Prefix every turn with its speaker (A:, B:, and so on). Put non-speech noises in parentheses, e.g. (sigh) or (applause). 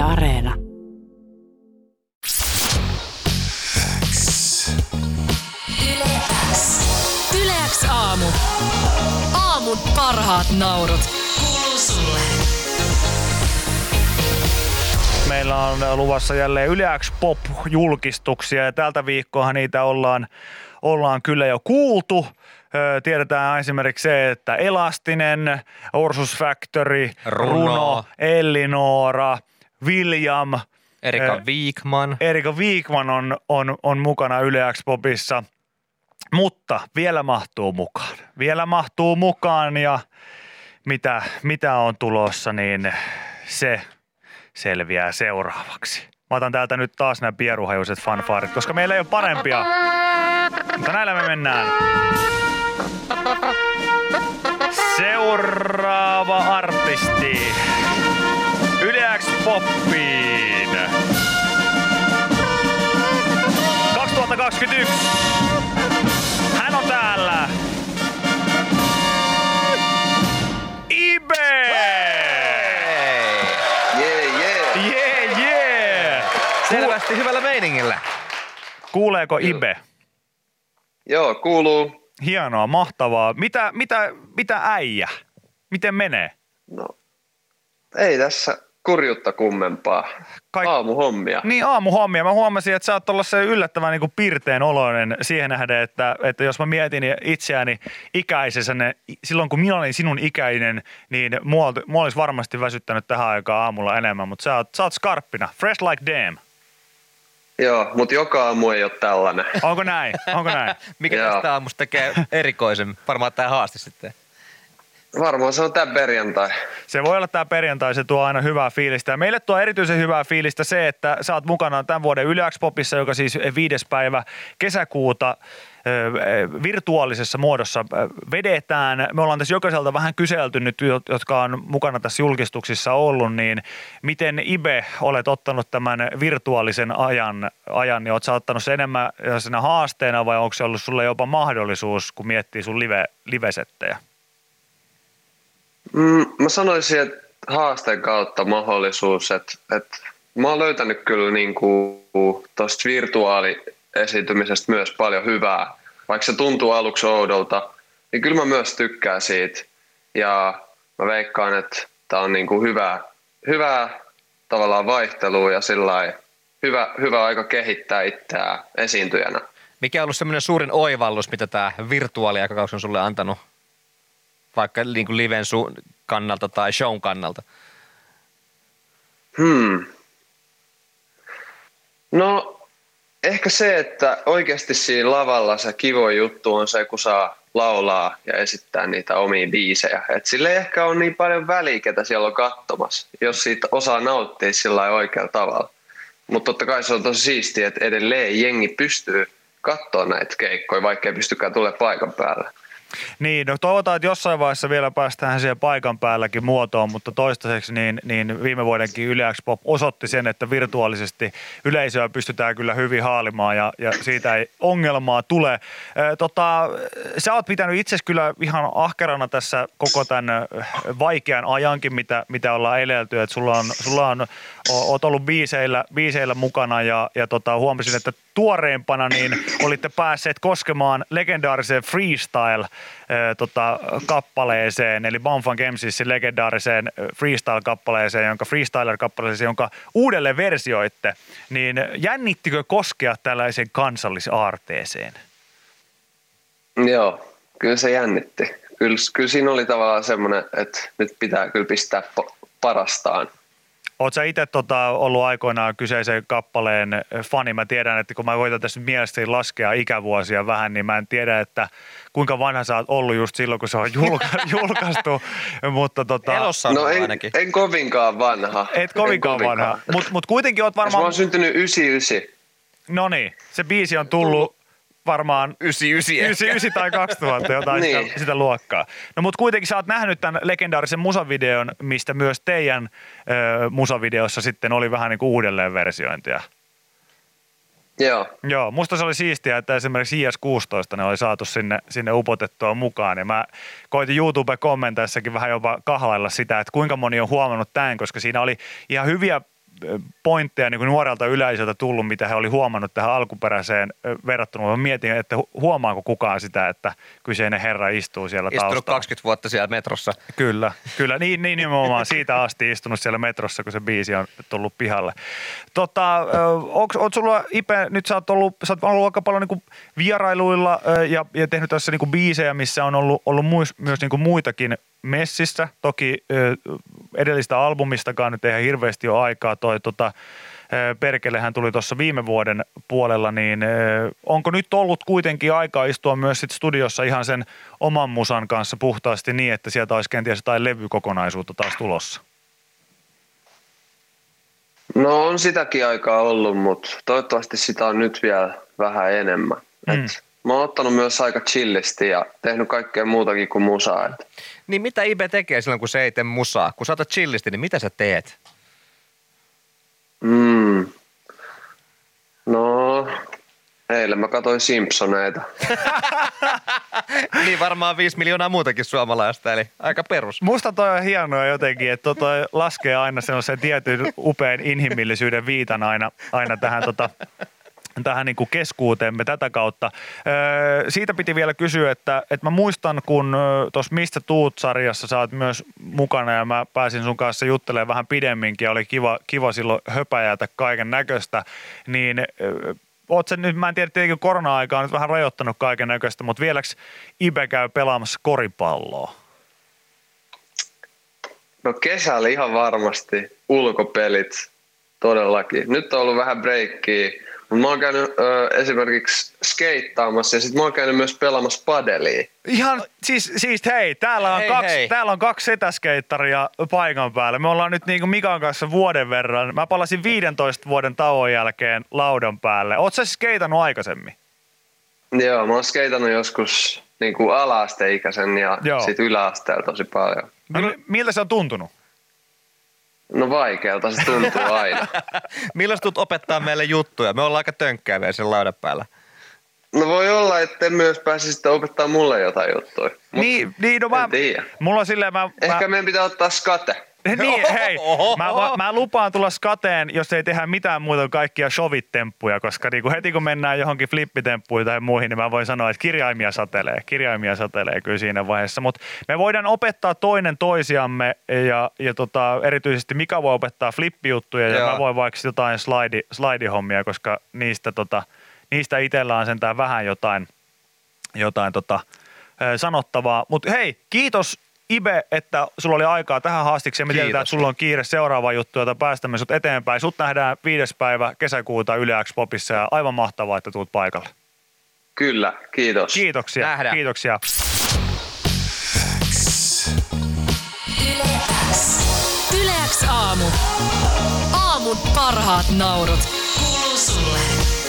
A: Yle Areena. Yleäks aamu. Aamun parhaat naurut. Kuuluu sulle.
B: Meillä on luvassa jälleen Yleäks Pop-julkistuksia ja tältä viikkoahan niitä ollaan, ollaan kyllä jo kuultu. Tiedetään esimerkiksi se, että Elastinen, Orsus Factory,
C: Runo.
B: Runo Ellinora, William,
C: Erika
B: Eh,
C: Viikman.
B: Erika Viikman on, on, on mukana Yle Popissa, mutta vielä mahtuu mukaan. Vielä mahtuu mukaan ja mitä, mitä on tulossa, niin se selviää seuraavaksi. Mä otan täältä nyt taas nämä pieruhajuiset fanfaarit, koska meillä ei ole parempia. Mutta näillä me mennään. Seuraava artisti. Poppiin. 2021. Hän on täällä. Ibe!
D: Jee, jee.
B: Jee, jee!
C: Selvästi hyvällä meiningillä.
B: Kuuleeko Ibe?
D: Joo, kuuluu.
B: Hienoa, mahtavaa. Mitä, mitä, mitä äijä? Miten menee?
D: No, ei tässä kurjutta kummempaa.
B: Kaik-
D: Aamuhommia.
B: Niin aamuhommia. Mä huomasin, että sä oot olla se yllättävän niin kuin pirteen oloinen siihen nähden, että, että jos mä mietin itseäni ikäisessä, silloin kun minä olin sinun ikäinen, niin mua, mua olisi varmasti väsyttänyt tähän aikaan aamulla enemmän, mutta sä oot, sä oot skarppina. Fresh like damn.
D: Joo, mutta joka aamu ei ole tällainen.
B: Onko näin? Onko näin? (laughs)
C: Mikä
D: Joo.
C: tästä aamusta tekee erikoisen? Varmaan tämä haaste sitten.
D: Varmaan se on tämä perjantai.
B: Se voi olla tämä perjantai, se tuo aina hyvää fiilistä. Ja meille tuo erityisen hyvää fiilistä se, että sä oot mukana tämän vuoden Yle X Popissa, joka siis viides päivä kesäkuuta virtuaalisessa muodossa vedetään. Me ollaan tässä jokaiselta vähän kyselty nyt, jo- jotka on mukana tässä julkistuksissa ollut, niin miten Ibe olet ottanut tämän virtuaalisen ajan, ajan niin oot sä ottanut sen enemmän siinä haasteena vai onko se ollut sulle jopa mahdollisuus, kun miettii sun live, livesettejä?
D: Mm, mä sanoisin, että haasteen kautta mahdollisuus, että, että mä oon löytänyt kyllä niin tuosta virtuaaliesiintymisestä myös paljon hyvää. Vaikka se tuntuu aluksi oudolta, niin kyllä mä myös tykkään siitä. Ja mä veikkaan, että tää on niin kuin hyvää, hyvää tavallaan vaihtelua ja sillä hyvä, hyvä aika kehittää itseään esiintyjänä.
C: Mikä on ollut semmoinen suurin oivallus, mitä tämä virtuaaliaikakausi on sulle antanut? Vaikka niin kuin liven su- kannalta tai shown kannalta.
D: Hmm. No, ehkä se, että oikeasti siinä lavalla se kivo juttu on se, kun saa laulaa ja esittää niitä omia biisejä. Et sille ei ehkä ole niin paljon väliä, ketä siellä on katsomassa, jos siitä osaa nauttia sillä oikealla tavalla. Mutta totta kai se on tosi siistiä, että edelleen jengi pystyy katsoa näitä keikkoja, vaikka ei pystykään tulemaan paikan päälle.
B: Niin, no toivotaan, että jossain vaiheessa vielä päästään siihen paikan päälläkin muotoon, mutta toistaiseksi niin, niin viime vuodenkin Yle Pop osoitti sen, että virtuaalisesti yleisöä pystytään kyllä hyvin haalimaan ja, ja siitä ei ongelmaa tule. Tota, sä oot pitänyt itse kyllä ihan ahkerana tässä koko tämän vaikean ajankin, mitä, mitä ollaan elelty, että sulla on, sulla on, oot ollut biiseillä, biiseillä mukana ja, ja tota, huomasin, että tuoreempana niin olitte päässeet koskemaan legendaariseen freestyle ö, tota, kappaleeseen, eli Bonfan Gamesissin legendaariseen ö, freestyle-kappaleeseen, jonka freestyler-kappaleeseen, jonka uudelleen versioitte, niin jännittikö koskea tällaiseen kansallisaarteeseen?
D: Joo, kyllä se jännitti. Kyllä, kyllä siinä oli tavallaan semmoinen, että nyt pitää kyllä pistää pa- parastaan.
B: Oletko sä itse tota, ollut aikoinaan kyseisen kappaleen fani? Mä tiedän, että kun mä voitan tässä mielestäni laskea ikävuosia vähän, niin mä en tiedä, että kuinka vanha sä oot ollut just silloin, kun se on (laughs) julka- julkaistu. Mutta tota,
C: Elossa on
D: No en,
C: ainakin.
D: en kovinkaan vanha.
B: et kovinkaan
D: En
B: vanha. Mutta mut kuitenkin oot
D: Jos mä
B: varmaan...
D: oon syntynyt 99.
B: No niin, se biisi on tullut varmaan
C: 99 ehkä.
B: 99 tai 2000, jotain
D: Niin.
B: sitä, sitä luokkaa. No mutta kuitenkin sä oot nähnyt tämän legendaarisen musavideon, mistä myös teidän ö, musavideossa sitten oli vähän niin kuin uudelleenversiointia.
D: Joo.
B: Joo, musta se oli siistiä, että esimerkiksi IS-16 ne oli saatu sinne, sinne upotettua mukaan. Ja mä koitin YouTube-kommenteissakin vähän jopa kahlailla sitä, että kuinka moni on huomannut tämän, koska siinä oli ihan hyviä pointteja niin kuin nuorelta yleisöltä tullut, mitä he oli huomannut tähän alkuperäiseen verrattuna. Mä mietin, että hu- huomaako kukaan sitä, että kyseinen herra istuu siellä
C: Istunut
B: taustalla.
C: 20 vuotta siellä metrossa.
B: Kyllä, kyllä. Niin, niin nimenomaan siitä asti istunut siellä metrossa, kun se biisi on tullut pihalle. Tota, onko, oot sulla, Ipe, nyt sä oot ollut, sä oot ollut aika paljon niin vierailuilla ö, ja, ja tehnyt tässä niin biisejä, missä on ollut, ollut muis, myös niin muitakin messissä. Toki edellistä albumistakaan nyt ei ihan hirveästi ole aikaa. Toi, tota, Perkelehän tuli tuossa viime vuoden puolella, niin onko nyt ollut kuitenkin aikaa istua myös sit studiossa ihan sen oman musan kanssa puhtaasti niin, että sieltä olisi kenties jotain levykokonaisuutta taas tulossa?
D: No on sitäkin aikaa ollut, mutta toivottavasti sitä on nyt vielä vähän enemmän.
B: Mm.
D: Et mä oon ottanut myös aika chillisti ja tehnyt kaikkea muutakin kuin musaa. Et
C: Niin mitä Ibe tekee silloin, kun se ei tee musaa? Kun sä otat chillisti, niin mitä sä teet?
D: Mm. No, eilen mä katsoin Simpsoneita. (laughs)
C: niin varmaan 5 miljoonaa muutakin suomalaista, eli aika perus.
B: Musta toi on hienoa jotenkin, että toi laskee aina sellaisen tietyn upean inhimillisyyden viitan aina, aina tähän tota, tähän niin kuin keskuuteemme tätä kautta. Öö, siitä piti vielä kysyä, että, että mä muistan, kun tuossa Mistä tuut-sarjassa sä oot myös mukana ja mä pääsin sun kanssa juttelemaan vähän pidemminkin ja oli kiva, kiva silloin höpäjätä kaiken näköistä, niin öö, Oot sen nyt, mä en tiedä, tietenkin korona-aika on nyt vähän rajoittanut kaiken näköistä, mutta vieläks Ibe käy pelaamassa koripalloa?
D: No kesällä ihan varmasti ulkopelit todellakin. Nyt on ollut vähän breikkiä, mä oon käynyt ö, esimerkiksi skeittaamassa ja sitten mä oon käynyt myös pelaamassa padelia.
B: Ihan, siis, siis hei, täällä on,
C: Hei,
B: kaksi,
C: hei.
B: täällä on kaksi setäskeittaria paikan päällä. Me ollaan nyt niin kuin Mikan kanssa vuoden verran. Mä palasin 15 vuoden tauon jälkeen laudan päälle. Oot sä skeitannut aikaisemmin?
D: Joo, mä oon skeitannut joskus niin kuin ala-asteikäisen ja
B: Joo.
D: sitten yläasteella tosi paljon.
B: No, mi- miltä se on tuntunut?
D: No vaikealta se tuntuu aina. (laughs)
C: Milloin tulet opettaa meille juttuja? Me ollaan aika tönkkää vielä sen laudan päällä.
D: No voi olla, että myös pääsi sitten opettaa mulle jotain juttuja. Mut
B: Niin, niin no mä,
D: tiedä.
B: mulla on silleen, mä,
D: Ehkä
B: mä,
D: meidän pitää ottaa skate.
B: Niin, hei, mä, mä, mä, lupaan tulla skateen, jos ei tehdä mitään muuta kuin kaikkia shovittemppuja, koska niinku heti kun mennään johonkin flippitemppuihin tai muihin, niin mä voin sanoa, että kirjaimia satelee, kirjaimia satelee kyllä siinä vaiheessa. Mutta me voidaan opettaa toinen toisiamme ja, ja tota, erityisesti Mika voi opettaa flippijuttuja ja
C: Joo.
B: mä voin vaikka jotain slide, slide-hommia, koska niistä, tota, niistä itsellä on sentään vähän jotain, jotain tota, sanottavaa. Mutta hei, kiitos Ibe, että sulla oli aikaa tähän haastikseen. Me tiedetään, että sulla on kiire seuraava juttu, jota päästämme sut eteenpäin. Sut nähdään viides päivä kesäkuuta Yle Popissa ja aivan mahtavaa, että tuut paikalle.
D: Kyllä, kiitos.
B: Kiitoksia.
C: Nähdään.
B: Kiitoksia.
A: Yle X aamu. Aamun parhaat naurut. Kuuluu sulle.